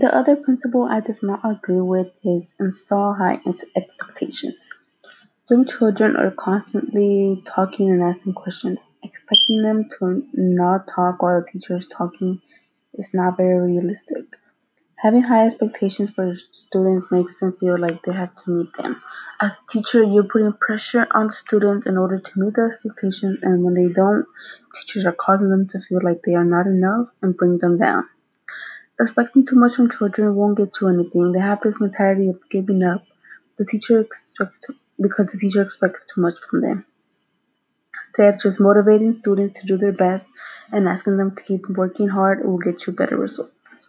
The other principle I did not agree with is install high expectations. Young children are constantly talking and asking questions. Expecting them to not talk while the teacher is talking is not very realistic. Having high expectations for students makes them feel like they have to meet them. As a teacher, you're putting pressure on the students in order to meet the expectations, and when they don't, teachers are causing them to feel like they are not enough and bring them down. Expecting too much from children won't get you anything. They have this mentality of giving up. The teacher expects to, because the teacher expects too much from them. Instead, just motivating students to do their best and asking them to keep working hard will get you better results.